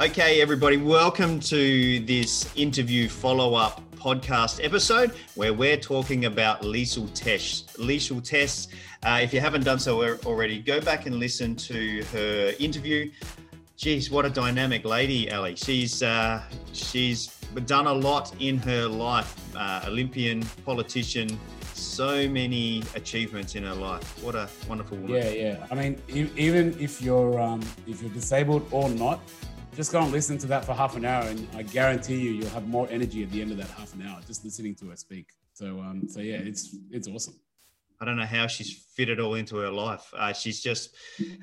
Okay, everybody, welcome to this interview follow up podcast episode where we're talking about Liesl Tesch. Liesl Tesch. Uh, if you haven't done so already, go back and listen to her interview. Geez, what a dynamic lady, Ali. She's uh, she's done a lot in her life. Uh, Olympian, politician, so many achievements in her life. What a wonderful woman. Yeah, yeah. I mean, even if you're um, if you're disabled or not, just go and listen to that for half an hour, and I guarantee you, you'll have more energy at the end of that half an hour just listening to her speak. So, um, so yeah, it's it's awesome. I don't know how she's fit it all into her life. Uh, she's just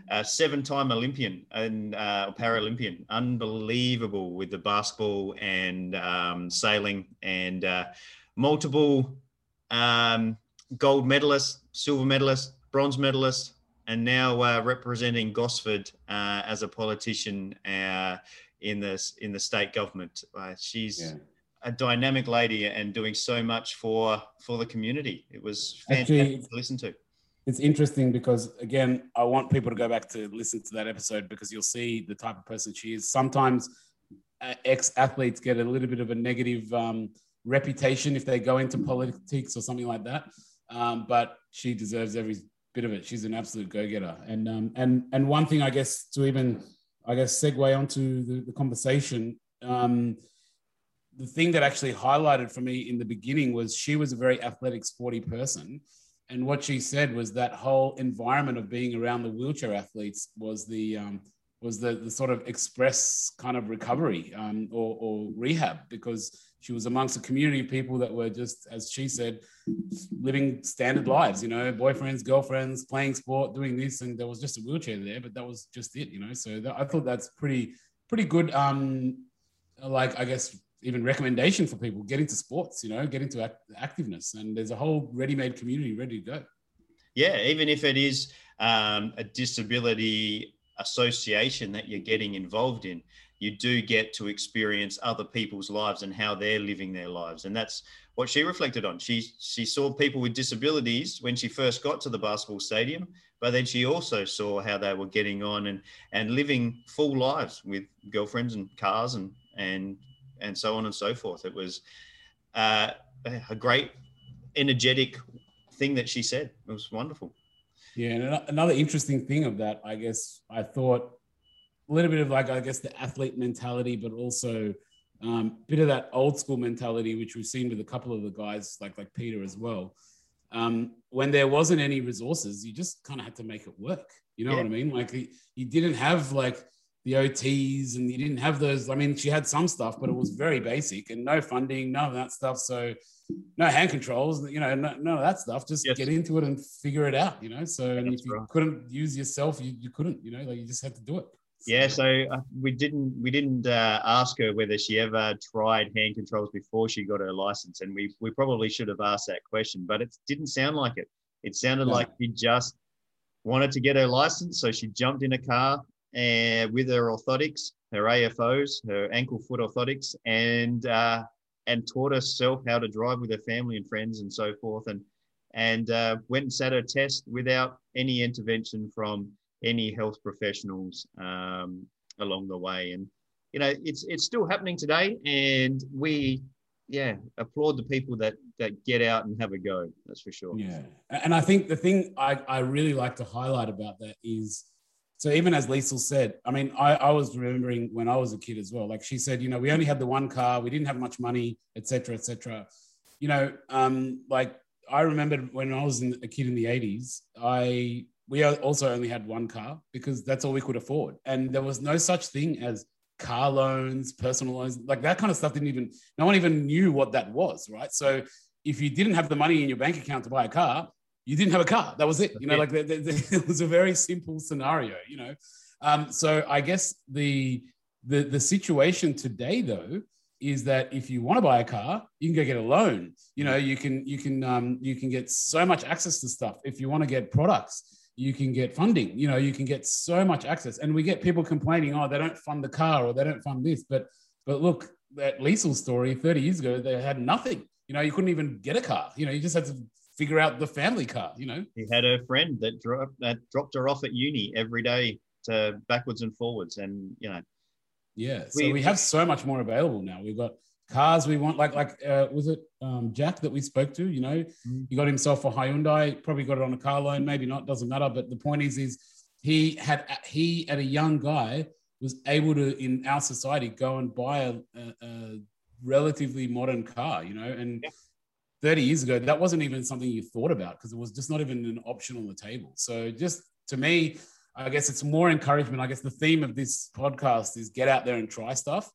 a seven-time Olympian and uh, Paralympian, unbelievable with the basketball and um, sailing, and uh, multiple um, gold medalist, silver medalist, bronze medalist, and now uh, representing Gosford uh, as a politician uh, in the in the state government. Uh, she's yeah. a dynamic lady and doing so much for for the community. It was fantastic Actually, to listen to. It's interesting because again, I want people to go back to listen to that episode because you'll see the type of person she is. Sometimes uh, ex athletes get a little bit of a negative um, reputation if they go into politics or something like that. Um, but she deserves every bit of it. She's an absolute go-getter. And um, and and one thing I guess to even I guess segue onto the, the conversation. Um, the thing that actually highlighted for me in the beginning was she was a very athletic, sporty person. And what she said was that whole environment of being around the wheelchair athletes was the um, was the, the sort of express kind of recovery um, or, or rehab because she was amongst a community of people that were just, as she said, living standard lives, you know, boyfriends, girlfriends, playing sport, doing this. And there was just a wheelchair there, but that was just it, you know. So that, I thought that's pretty, pretty good, um, like, I guess, even recommendation for people getting to sports, you know, get into act- activeness. And there's a whole ready made community ready to go. Yeah, even if it is um, a disability association that you're getting involved in you do get to experience other people's lives and how they're living their lives. And that's what she reflected on. She she saw people with disabilities when she first got to the basketball stadium but then she also saw how they were getting on and and living full lives with girlfriends and cars and and and so on and so forth. It was uh, a great energetic thing that she said. It was wonderful. Yeah and another interesting thing of that i guess i thought a little bit of like I guess the athlete mentality, but also a um, bit of that old school mentality, which we've seen with a couple of the guys like like Peter as well. Um, when there wasn't any resources, you just kind of had to make it work. You know yeah. what I mean? Like you didn't have like the OTs and you didn't have those. I mean, she had some stuff, but it was very basic and no funding, none of that stuff. So no hand controls, you know, no, none of that stuff. Just yes. get into it and figure it out, you know. So if you right. couldn't use yourself, you, you couldn't, you know, like you just had to do it. Yeah, so uh, we didn't we didn't uh, ask her whether she ever tried hand controls before she got her license, and we we probably should have asked that question, but it didn't sound like it. It sounded like she just wanted to get her license, so she jumped in a car and uh, with her orthotics, her AFOs, her ankle foot orthotics, and uh, and taught herself how to drive with her family and friends and so forth, and and uh, went and sat her test without any intervention from any health professionals um, along the way. And you know, it's it's still happening today, and we yeah applaud the people that that get out and have a go. That's for sure. Yeah, and I think the thing I I really like to highlight about that is. So even as Liesl said, I mean, I, I was remembering when I was a kid as well. Like she said, you know, we only had the one car, we didn't have much money, etc., etc. You know, um, like I remembered when I was in, a kid in the 80s, I we also only had one car because that's all we could afford. And there was no such thing as car loans, personal loans, like that kind of stuff didn't even, no one even knew what that was, right? So if you didn't have the money in your bank account to buy a car, you didn't have a car. That was it. You know, like the, the, the, it was a very simple scenario, you know. Um, so I guess the, the the situation today though is that if you want to buy a car, you can go get a loan. You know, you can you can um, you can get so much access to stuff. If you want to get products, you can get funding. You know, you can get so much access. And we get people complaining, oh, they don't fund the car or they don't fund this. But but look, that Liesl story 30 years ago, they had nothing. You know, you couldn't even get a car. You know, you just had to figure out the family car, you know. He had a friend that dropped that dropped her off at uni every day to backwards and forwards. And, you know, Yeah. So we, we have so much more available now. We've got cars we want, like like uh, was it um, Jack that we spoke to? You know, mm-hmm. he got himself a Hyundai. Probably got it on a car loan, maybe not. Doesn't matter. But the point is, is he had he at a young guy was able to in our society go and buy a, a, a relatively modern car. You know, and. Yeah. 30 years ago, that wasn't even something you thought about because it was just not even an option on the table. So, just to me, I guess it's more encouragement. I guess the theme of this podcast is get out there and try stuff.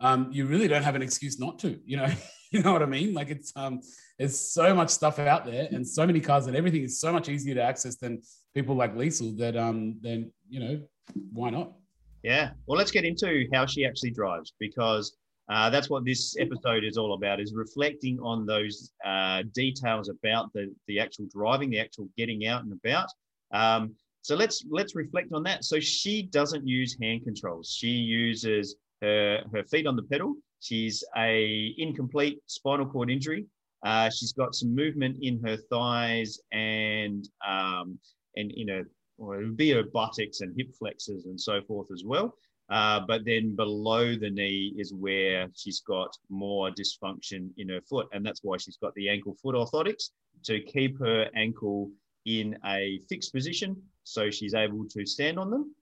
Um, you really don't have an excuse not to, you know, you know what I mean? Like it's um, there's so much stuff out there and so many cars and everything is so much easier to access than people like Liesl that um, then you know, why not? Yeah. Well, let's get into how she actually drives because uh, that's what this episode is all about is reflecting on those uh, details about the, the actual driving the actual getting out and about um, so let's let's reflect on that. So she doesn't use hand controls. She uses her her feet on the pedal. She's a incomplete spinal cord injury. Uh, she's got some movement in her thighs and um, and in her it would be her buttocks and hip flexors and so forth as well. Uh, but then below the knee is where she's got more dysfunction in her foot, and that's why she's got the ankle foot orthotics to keep her ankle in a fixed position so she's able to stand on them.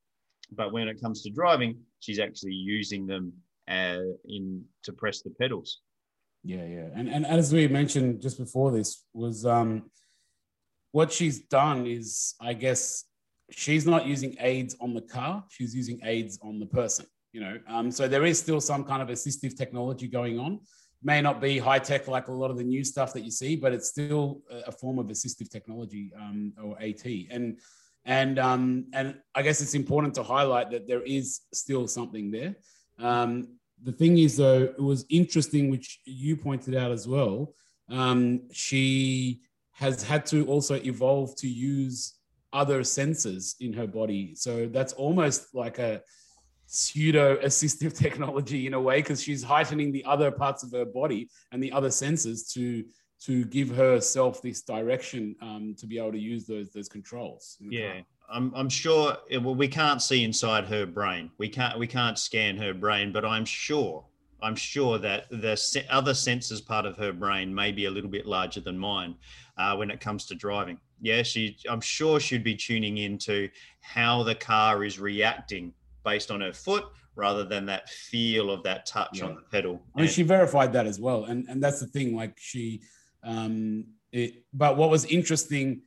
But when it comes to driving, she's actually using them uh, in to press the pedals. Yeah, yeah, and and as we mentioned just before this was um, what she's done is I guess she's not using aids on the car; she's using aids on the person. You know, um, so there is still some kind of assistive technology going on may not be high tech like a lot of the new stuff that you see, but it's still a form of assistive technology um, or AT. And and um, and I guess it's important to highlight that there is still something there. Um, the thing is, though, it was interesting, which you pointed out as well. Um, she has had to also evolve to use other senses in her body. So that's almost like a pseudo assistive technology in a way because she's heightening the other parts of her body and the other senses to to give herself this direction um, to be able to use those those controls. Yeah, I'm, I'm sure. Well, we can't see inside her brain. We can't we can't scan her brain, but I'm sure I'm sure that the other senses part of her brain may be a little bit larger than mine uh, when it comes to driving. Yeah, she. I'm sure she'd be tuning into how the car is reacting based on her foot rather than that feel of that touch yeah. on the pedal. I mean, and, she verified that as well, and and that's the thing. Like she, um, it. But what was interesting,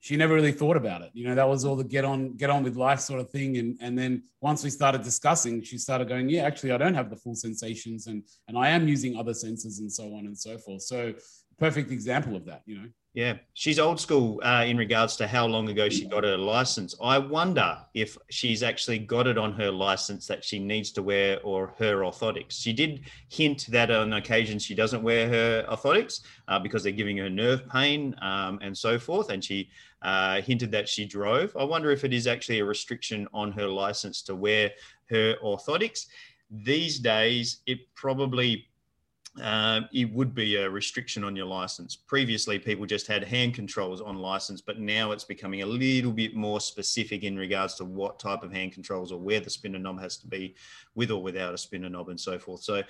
she never really thought about it. You know, that was all the get on get on with life sort of thing. And and then once we started discussing, she started going, yeah, actually, I don't have the full sensations, and and I am using other senses and so on and so forth. So perfect example of that. You know. Yeah, she's old school uh, in regards to how long ago she got her license. I wonder if she's actually got it on her license that she needs to wear or her orthotics. She did hint that on occasion she doesn't wear her orthotics uh, because they're giving her nerve pain um, and so forth. And she uh, hinted that she drove. I wonder if it is actually a restriction on her license to wear her orthotics. These days, it probably uh, it would be a restriction on your license. Previously, people just had hand controls on license, but now it's becoming a little bit more specific in regards to what type of hand controls or where the spinner knob has to be with or without a spinner knob and so forth. So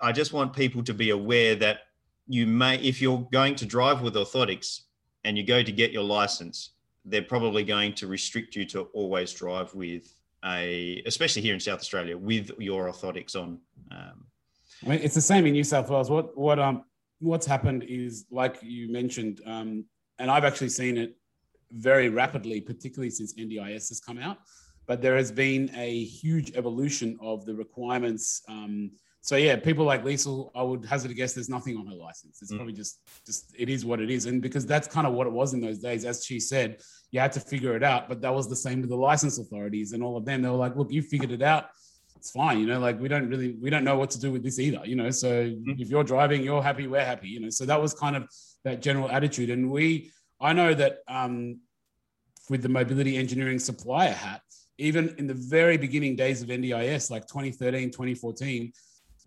I just want people to be aware that you may, if you're going to drive with orthotics and you go to get your license, they're probably going to restrict you to always drive with a, especially here in South Australia, with your orthotics on. Um, I mean, it's the same in New South Wales. What what um what's happened is like you mentioned, um, and I've actually seen it very rapidly, particularly since NDIS has come out. But there has been a huge evolution of the requirements. Um, so yeah, people like Liesl, I would hazard a guess there's nothing on her license. It's mm. probably just just it is what it is, and because that's kind of what it was in those days. As she said, you had to figure it out. But that was the same with the license authorities and all of them. They were like, look, you figured it out it's fine you know like we don't really we don't know what to do with this either you know so mm-hmm. if you're driving you're happy we're happy you know so that was kind of that general attitude. And we i know that um, with the mobility engineering supplier hat even in the very beginning days of ndis like 2013 2014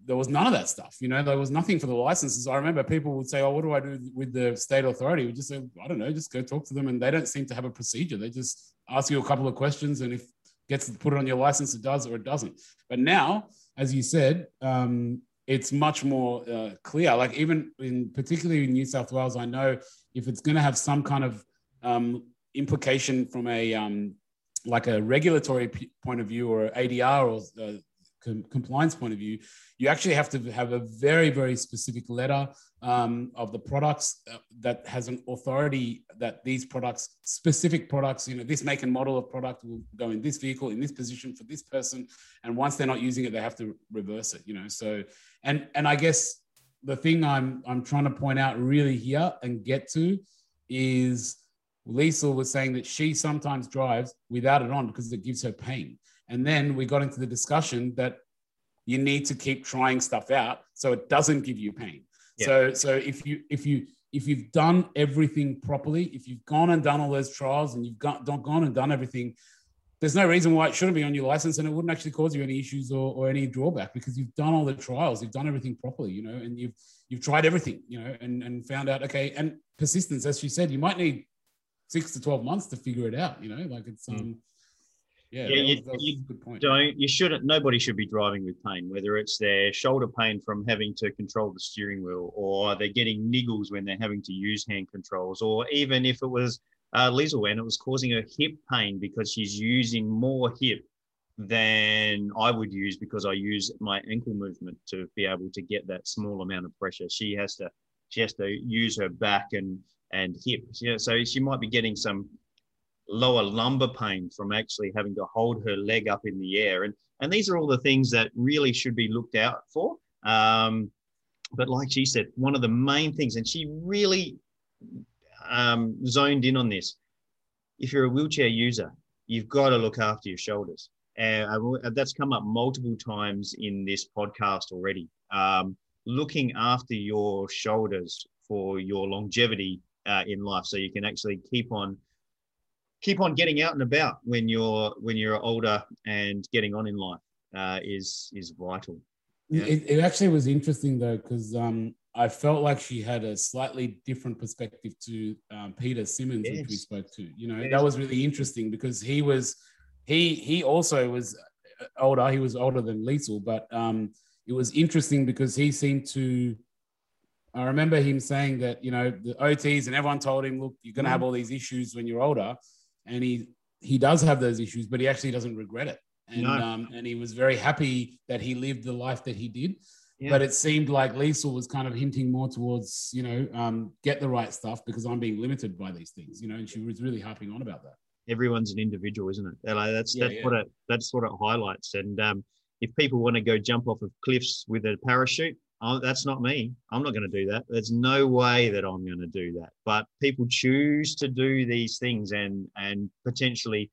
there was none of that stuff you know there was nothing for the licenses. I remember people would say oh what do i do with the state authority? We just say i don't know just go talk to them. And they don't seem to have a procedure. They just ask you a couple of questions and if gets to put it on your license, it does or it doesn't. But now, as you said, um, it's much more uh, clear. Like even in particularly in New South Wales, I know if it's going to have some kind of um, implication from a um, like a regulatory p- point of view or ADR or uh, com- compliance point of view, you actually have to have a very, very specific letter um, of the products uh, that has an authority that these products, specific products, you know, this make and model of product will go in this vehicle, in this position for this person. And once they're not using it, they have to reverse it, you know. So, and and I guess the thing I'm I'm trying to point out really here and get to is Lisa was saying that she sometimes drives without it on because it gives her pain. And then we got into the discussion that you need to keep trying stuff out so it doesn't give you pain. Yeah. So so if you if you if you've done everything properly, if you've gone and done all those trials and you've got, gone and done everything, there's no reason why it shouldn't be on your license and it wouldn't actually cause you any issues or, or any drawback because you've done all the trials, you've done everything properly, you know, and you've you've tried everything, you know, and, and found out, okay, and persistence, as you said, you might need six to 12 months to figure it out, you know, like it's, mm. um, yeah, yeah you, you don't you shouldn't nobody should be driving with pain whether it's their shoulder pain from having to control the steering wheel or they're getting niggles when they're having to use hand controls or even if it was uh, Liesl and it was causing her hip pain because she's using more hip than I would use because I use my ankle movement to be able to get that small amount of pressure. She has to she has to use her back and and hip. Yeah, so she might be getting some lower lumbar pain from actually having to hold her leg up in the air. And, and these are all the things that really should be looked out for. Um, but like she said, one of the main things, and she really um, zoned in on this if you're a wheelchair user, you've got to look after your shoulders. And that's come up multiple times in this podcast already. Um, looking after your shoulders for your longevity uh, in life, so you can actually keep on keep on getting out and about when you're when you're older and getting on in life uh, is is vital. Yeah. It, it, actually was interesting though because um, I felt like she had a slightly different perspective to um, Peter Simmons, yes. which we spoke to. You know, yes. that was really interesting because he was he he also was older. He was older than Liesl, but um, it was interesting because he seemed to. I remember him saying that you know the OTs and everyone told him, look, you're going to mm. have all these issues when you're older, and he he does have those issues, but he actually doesn't regret it. And no. um, and he was very happy that he lived the life that he did. Yeah. But it seemed like Liesl was kind of hinting more towards, you know, um, get the right stuff because I'm being limited by these things, you know, and she was really harping on about that. Everyone's an individual, isn't it? Like that's yeah, that's yeah. what it that's what it highlights. And um, if people want to go jump off of cliffs with a parachute, oh, that's not me. I'm not going to do that. There's no way that I'm going to do that. But people choose to do these things and and potentially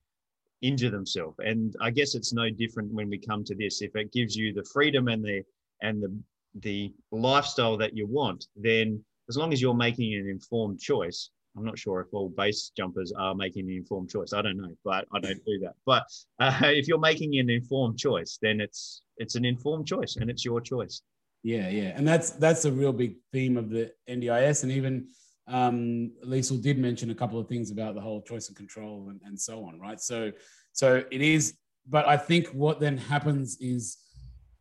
injure themselves. And I guess it's no different when we come to this. If it gives you the freedom and the and the the lifestyle that you want, then as long as you're making an informed choice, I'm not sure if all base jumpers are making an informed choice. I don't know, but I don't do that. But uh, if you're making an informed choice, then it's it's an informed choice and it's your choice. Yeah, yeah, and that's that's a real big theme of the NDIS, and even um, Liesl did mention a couple of things about the whole choice and control and, and so on, right? So, so it is, but I think what then happens is,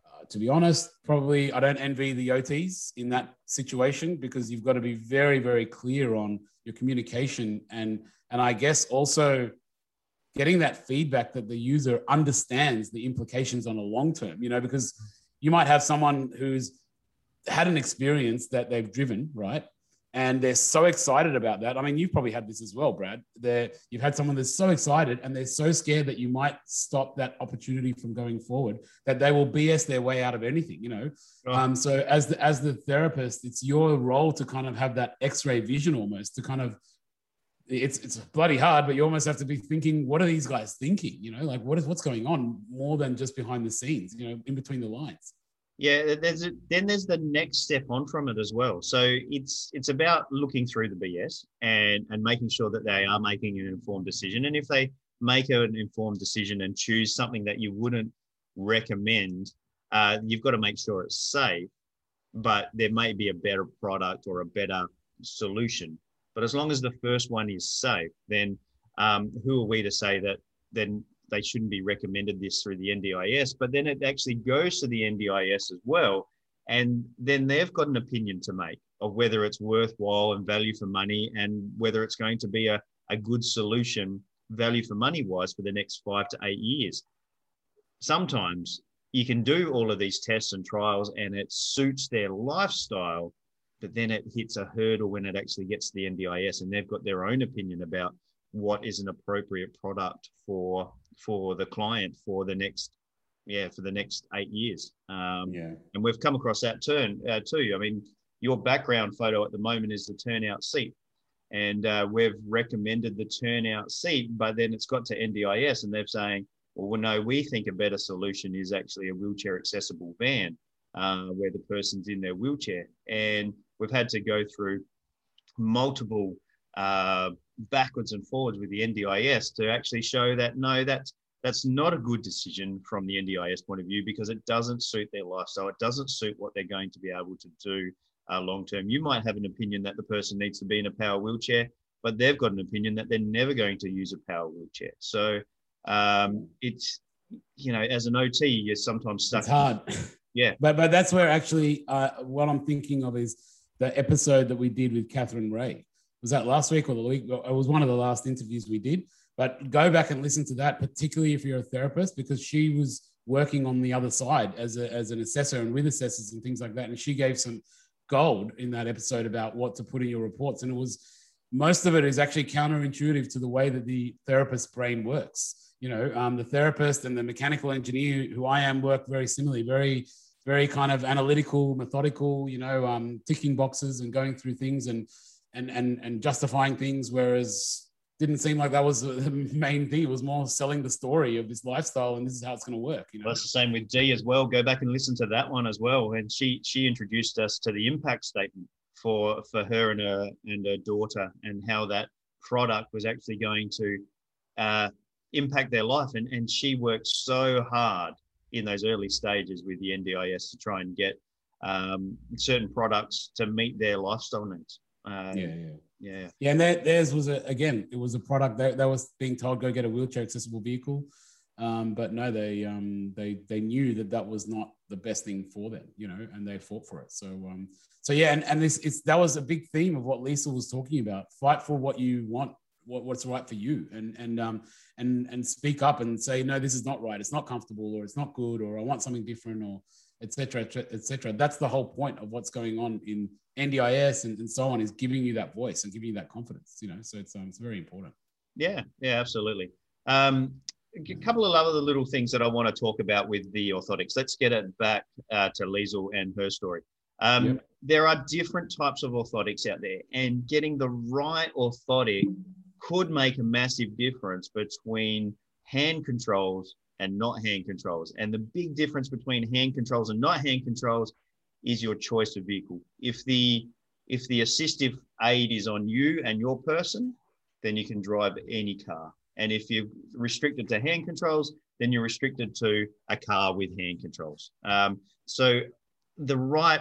uh, to be honest, probably I don't envy the OTs in that situation because you've got to be very, very clear on your communication and and I guess also getting that feedback that the user understands the implications on a long term, you know, because you might have someone who's had an experience that they've driven, right? And they're so excited about that. I mean, you've probably had this as well, Brad. They're, you've had someone that's so excited and they're so scared that you might stop that opportunity from going forward that they will BS their way out of anything, you know? Um, so as the, as the therapist, it's your role to kind of have that X-ray vision almost to kind of it's it's bloody hard, but you almost have to be thinking, what are these guys thinking? You know, like what is what's going on more than just behind the scenes, you know, in between the lines. Yeah, there's a, then there's the next step on from it as well. So it's it's about looking through the BS and and making sure that they are making an informed decision. And if they make an informed decision and choose something that you wouldn't recommend, uh, you've got to make sure it's safe. But there may be a better product or a better solution but as long as the first one is safe, then um, who are we to say that then they shouldn't be recommended this through the NDIS, but then it actually goes to the NDIS as well. And then they've got an opinion to make of whether it's worthwhile and value for money and whether it's going to be a, a good solution, value for money wise, for the next five to eight years. Sometimes you can do all of these tests and trials and it suits their lifestyle, but then it hits a hurdle when it actually gets to the NDIS and they've got their own opinion about what is an appropriate product for for the client for the next yeah for the next eight years. Um, yeah. and we've come across that turn uh, too. I mean your background photo at the moment is the turnout seat and uh, we've recommended the turnout seat but then it's got to ndis and they're saying well no we think a better solution is actually a wheelchair accessible van uh, where the person's in their wheelchair. And we've had to go through multiple uh, backwards and forwards with the NDIS to actually show that no, that's that's not a good decision from the NDIS point of view because it doesn't suit their lifestyle. It doesn't suit what they're going to be able to do uh, long term. You might have an opinion that the person needs to be in a power wheelchair, but they've got an opinion that they're never going to use a power wheelchair. So um, it's you know, as an OT, you're sometimes stuck. It's hard. Yeah, but but that's where actually uh, what I'm thinking of is the episode that we did with Catherine Ray was that last week or the week? It was one of the last interviews we did. But go back and listen to that, particularly if you're a therapist, because she was working on the other side as, a, as an assessor and with assessors and things like that. And she gave some gold in that episode about what to put in your reports. And it was most of it is actually counterintuitive to the way that the therapist brain works. You know, um, the therapist and the mechanical engineer who I am work very similarly, very, very kind of analytical, methodical, you know, um, ticking boxes and going through things and and and and justifying things, whereas didn't seem like that was the main thing. It was more selling the story of this lifestyle and this is how it's going to work. You know, well, that's the same with Dee as well. Go back and listen to that one as well. And she she introduced us to the impact statement for for her and her and her daughter and how that product was actually going to uh, impact their life. And and she worked so hard in those early stages with the NDIS to try and get um, certain products to meet their lifestyle needs. Um, yeah, yeah, yeah, yeah. And that, theirs was a, again, it was a product that, that was being told go get a wheelchair accessible vehicle, um, but no, they um, they they knew that that was not the best thing for them, you know, and they fought for it. So um, so yeah, and and this it's that was a big theme of what Lisa was talking about. Fight for what you want, what, what's right for you, and and um and and speak up and say no, this is not right. It's not comfortable, or it's not good, or I want something different, or etc etc that's the whole point of what's going on in ndis and, and so on is giving you that voice and giving you that confidence you know? So it's um, it's very important. Yeah. Yeah absolutely. Um, a couple of other little things that i want to talk about with the orthotics. Let's get it back uh, to Liesl and her story. Um, yep. there are different types of orthotics out there and getting the right orthotic could make a massive difference between hand controls and not hand controls. And the big difference between hand controls and not hand controls is your choice of vehicle. If the if the assistive aid is on you and your person, then you can drive any car. And if you're restricted to hand controls, then you're restricted to a car with hand controls. Um, so the right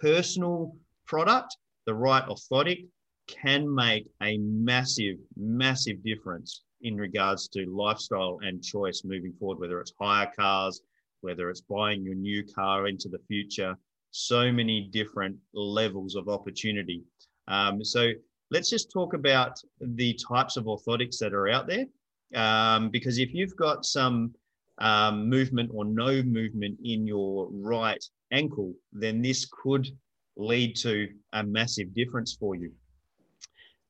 personal product, the right orthotic can make a massive, massive difference in regards to lifestyle and choice moving forward, whether it's hire cars, whether it's buying your new car into the future, so many different levels of opportunity. Um, so let's just talk about the types of orthotics that are out there. Um, because if you've got some um, movement or no movement in your right ankle, then this could lead to a massive difference for you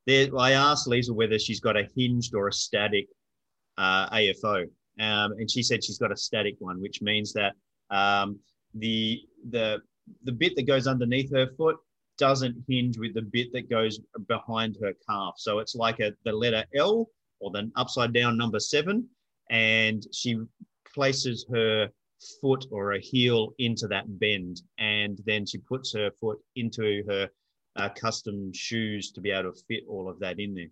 I asked Lisa whether she's got a hinged or a static uh, AFO, um, and she said she's got a static one, which means that um, the the the bit that goes underneath her foot doesn't hinge with the bit that goes behind her calf. So it's like a the letter L or the upside down number seven, and she places her foot or a heel into that bend, and then she puts her foot into her uh, custom shoes to be able to fit all of that in there.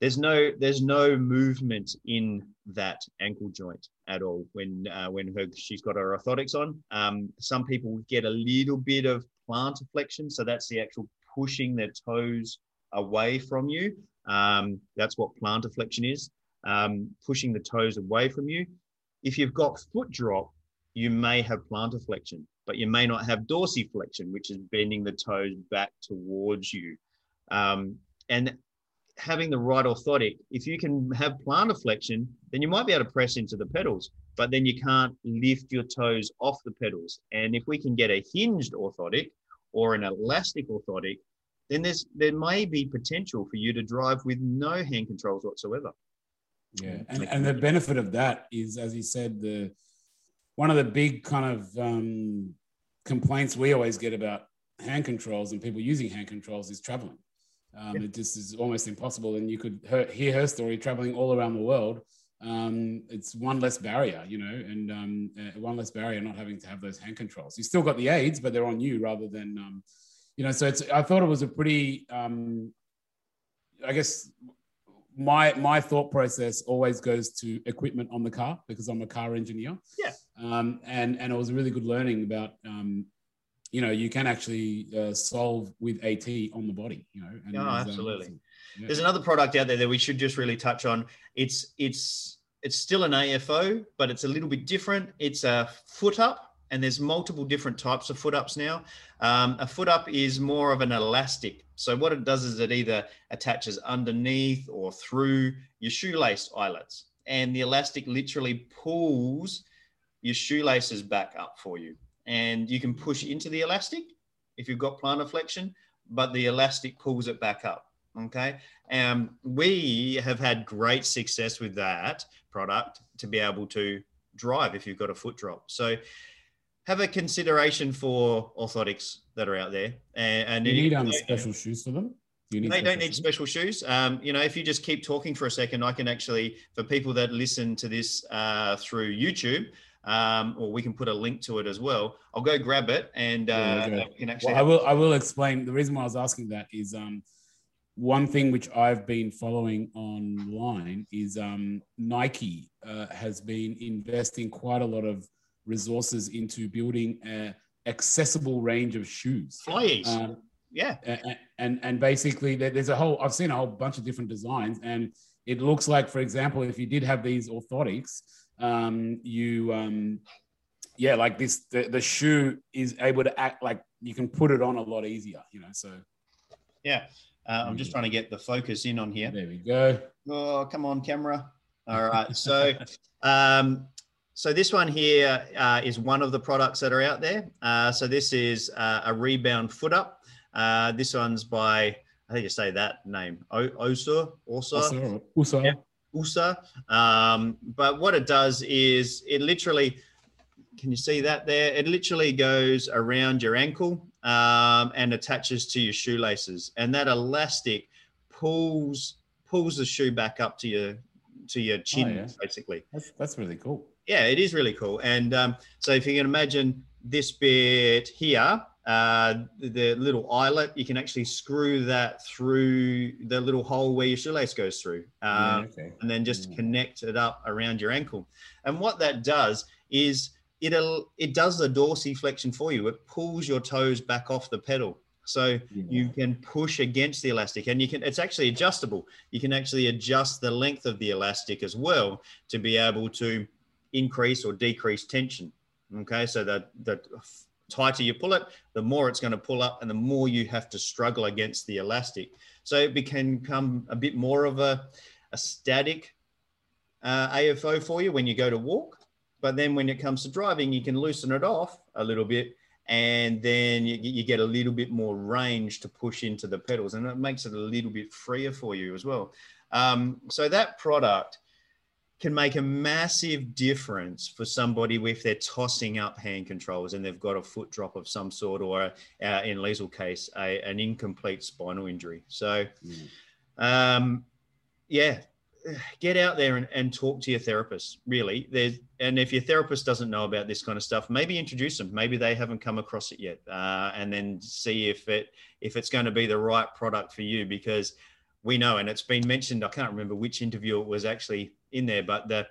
There's no there's no movement in that ankle joint at all when uh, when her she's got her orthotics on. Um, some people get a little bit of plantar flexion, so that's the actual pushing their toes away from you. Um, that's what plantar flexion is. um, pushing the toes away from you. If you've got foot drop, you may have plantar flexion, but you may not have dorsiflexion, which is bending the toes back towards you. Um, and having the right orthotic, if you can have plantar flexion, then you might be able to press into the pedals, but then you can't lift your toes off the pedals. And if we can get a hinged orthotic or an elastic orthotic, then there's there may be potential for you to drive with no hand controls whatsoever. Yeah, and, and the benefit of that is, as you said, the one of the big kind of um, complaints we always get about hand controls and people using hand controls is traveling. Um, yeah. It just is almost impossible. And you could her, hear her story traveling all around the world. Um, it's one less barrier, you know, and um, uh, one less barrier not having to have those hand controls. You still got the aids, but they're on you rather than, um, you know. So it's. I thought it was a pretty. Um, I guess my my thought process always goes to equipment on the car because I'm a car engineer. Yeah. Um, and and it was a really good learning about um, you know you can actually uh, solve with AT on the body. You know. And oh, absolutely. Um, yeah. There's another product out there that we should just really touch on. It's it's it's still an AFO, but it's a little bit different. It's a foot up, and there's multiple different types of foot ups now. Um, a foot up is more of an elastic. So what it does is it either attaches underneath or through your shoelace eyelets, and the elastic literally pulls your shoelaces back up for you and you can push into the elastic if you've got plantar flexion, but the elastic pulls it back up. Okay. Um, we have had great success with that product to be able to drive if you've got a foot drop. So have a consideration for orthotics that are out there. And, and you need um, special shoes for them. They don't need special shoes. Um, you know, if you just keep talking for a second, I can actually, for people that listen to this uh, through YouTube, um, or we can put a link to it as well. I'll go grab it and uh, yeah, can actually. Well, I will. I will explain. The reason why I was asking that is um, one thing which I've been following online is um, Nike uh, has been investing quite a lot of resources into building an accessible range of shoes. FlyEase. Um, yeah. And, and and basically there's a whole. I've seen a whole bunch of different designs and. It looks like, for example, if you did have these orthotics, um, you um, yeah like this the, the shoe is able to act like you can put it on a lot easier you know so. Yeah uh, i'm just trying to get the focus in on here. There we go. Oh come on camera. All right so um, so this one here uh, is one of the products that are out there. Uh, so this is uh, a rebound foot up. Uh, this one's by I think you say that name, o- Össur, Össur. Yeah. USA. Um, but what it does is it literally, can you see that there? It literally goes around your ankle um, and attaches to your shoelaces, and that elastic pulls pulls the shoe back up to your to your chin, oh, yeah. basically. That's, that's really cool. Yeah, it is really cool. And um, so if you can imagine this bit here, uh, the little eyelet, you can actually screw that through the little hole where your shoelace goes through, uh, yeah, okay. and then just yeah. connect it up around your ankle. And what that does is it'll it does the dorsiflexion for you. It pulls your toes back off the pedal. So yeah. you can push against the elastic and you can it's actually adjustable. You can actually adjust the length of the elastic as well to be able to increase or decrease tension. Okay, so that the tighter you pull it, the more it's going to pull up and the more you have to struggle against the elastic. So it can become a bit more of a, a static uh, AFO for you when you go to walk. But then when it comes to driving, you can loosen it off a little bit and then you, you get a little bit more range to push into the pedals and it makes it a little bit freer for you as well. Um, so that product can make a massive difference for somebody if they're tossing up hand controls and they've got a foot drop of some sort, or uh, in Liesl's case, a, an incomplete spinal injury. So, mm. um, yeah, get out there and, and, talk to your therapist. Really, There's, and if your therapist doesn't know about this kind of stuff, maybe introduce them. Maybe they haven't come across it yet, uh, and then see if it if it's going to be the right product for you because we know, and it's been mentioned. I can't remember which interview it was actually in there, but the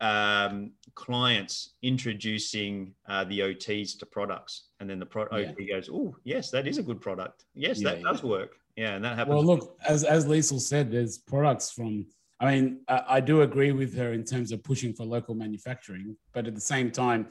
um, clients introducing uh, the OTs to products, and then the pro- yeah. OT goes, "Oh, yes, that is a good product. Yes, yeah, that yeah. does work. Yeah, and that happens." Well, look, as as Liesl said, there's products from I mean, I, I do agree with her in terms of pushing for local manufacturing, but at the same time,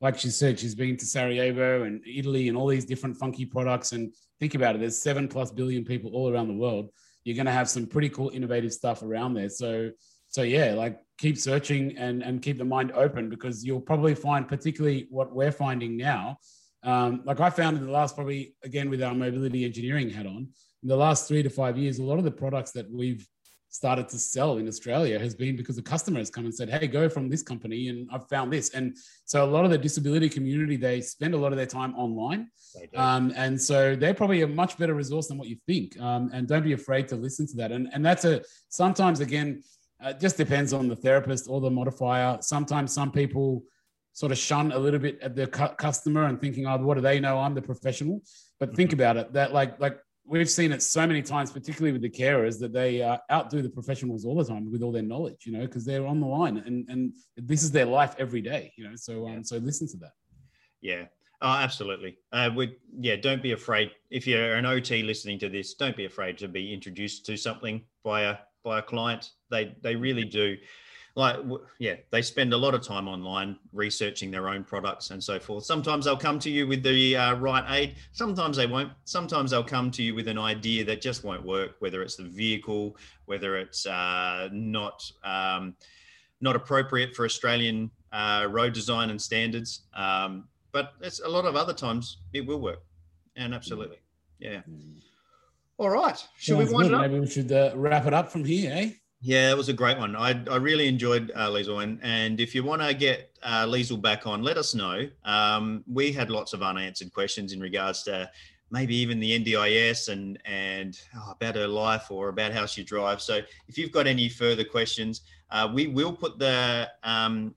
like she said, she's been to Sarajevo and Italy and all these different funky products. And think about it, there's seven plus billion people all around the world. You're going to have some pretty cool, innovative stuff around there. So, so yeah, like keep searching and and keep the mind open because you'll probably find, particularly what we're finding now. Um, like I found in the last probably again with our mobility engineering hat on, in the last three to five years, a lot of the products that we've started to sell in Australia has been because the customer has come and said, Hey, go from this company and I've found this. And so a lot of the disability community, they spend a lot of their time online. Um, and so they're probably a much better resource than what you think. Um, and don't be afraid to listen to that. And, and that's a sometimes, again, uh, just depends on the therapist or the modifier. Sometimes some people sort of shun a little bit at the cu- customer and thinking, oh, what do they know? I'm the professional. But think mm-hmm. about it that like, like we've seen it so many times, particularly with the carers, that they uh, outdo the professionals all the time with all their knowledge, you know, because they're on the line and and this is their life every day, you know. So um, so listen to that. Yeah. Oh, absolutely. Uh, we yeah. Don't be afraid. If you're an OT listening to this, don't be afraid to be introduced to something by a by a client. They they really do. Like yeah they spend a lot of time online researching their own products and so forth. Sometimes they'll come to you with the uh, right aid. Sometimes they won't. Sometimes they'll come to you with an idea that just won't work whether it's the vehicle whether it's uh, not um, not appropriate for australian uh, road design and standards. Um, but it's a lot of other times it will work. And absolutely. Yeah. All right. Should Sounds we wind good. up? Maybe we should uh, wrap it up from here eh yeah, it was a great one. I, I really enjoyed uh, Liesl. And, and if you want to get uh, Liesl back on, let us know. Um, we had lots of unanswered questions in regards to maybe even the NDIS and, and oh, about her life or about how she drives. So if you've got any further questions, uh, we will put the um,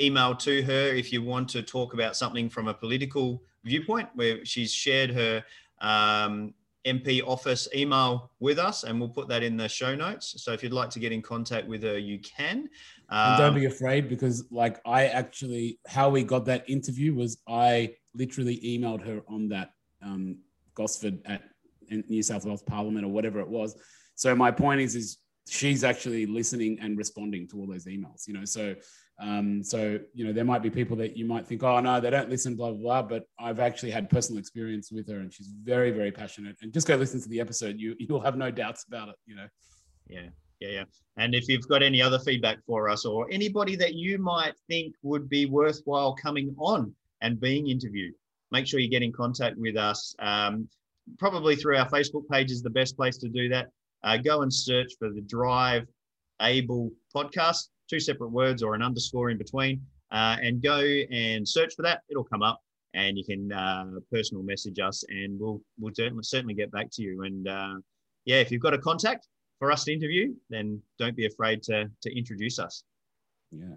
email to her if you want to talk about something from a political viewpoint where she's shared her um, MP office email with us, and we'll put that in the show notes. So if you'd like to get in contact with her, you can. Um, don't be afraid because, like, I actually how we got that interview was I literally emailed her on that um, Gosford at New South Wales Parliament or whatever it was. So my point is, is she's actually listening and responding to all those emails. You know, so um, so, you know, there might be people that you might think, oh, no, they don't listen, blah, blah, blah. But I've actually had personal experience with her and she's very, very passionate. And just go listen to the episode. You, you'll have no doubts about it, you know. Yeah. Yeah, yeah. And if you've got any other feedback for us or anybody that you might think would be worthwhile coming on and being interviewed, make sure you get in contact with us. Um, probably through our Facebook page is the best place to do that. Uh, go and search for the Drive Able podcast two separate words or an underscore in between, uh, and go and search for that. It'll come up, and you can uh, personal message us, and we'll we'll certainly get back to you. And uh, yeah, if you've got a contact for us to interview, then don't be afraid to to introduce us. Yeah.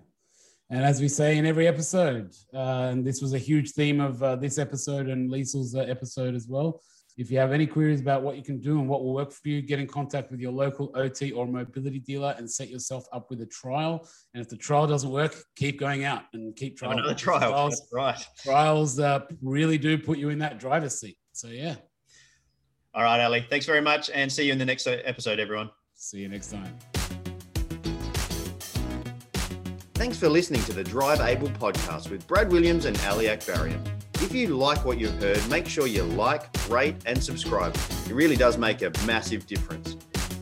And as we say in every episode, uh, and this was a huge theme of uh, this episode and Liesl's uh, episode as well, if you have any queries about what you can do and what will work for you, get in contact with your local OT or mobility dealer and set yourself up with a trial. And if the trial doesn't work, keep going out and keep trying. Another trial. Trials, That's right. Trials uh, really do put you in that driver's seat. So, yeah. All right, Ali. Thanks very much. And see you in the next episode, everyone. See you next time. Thanks for listening to the Drive Able podcast with Brad Williams and Ali Akbarian. If you like what you've heard, make sure you like, rate, and subscribe. It really does make a massive difference.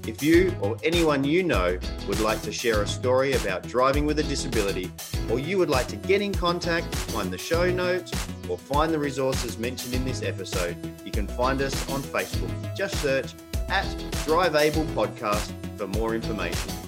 If you or anyone you know would like to share a story about driving with a disability, or you would like to get in contact, find the show notes, or find the resources mentioned in this episode, you can find us on Facebook. Just search at Drive Able Podcast for more information.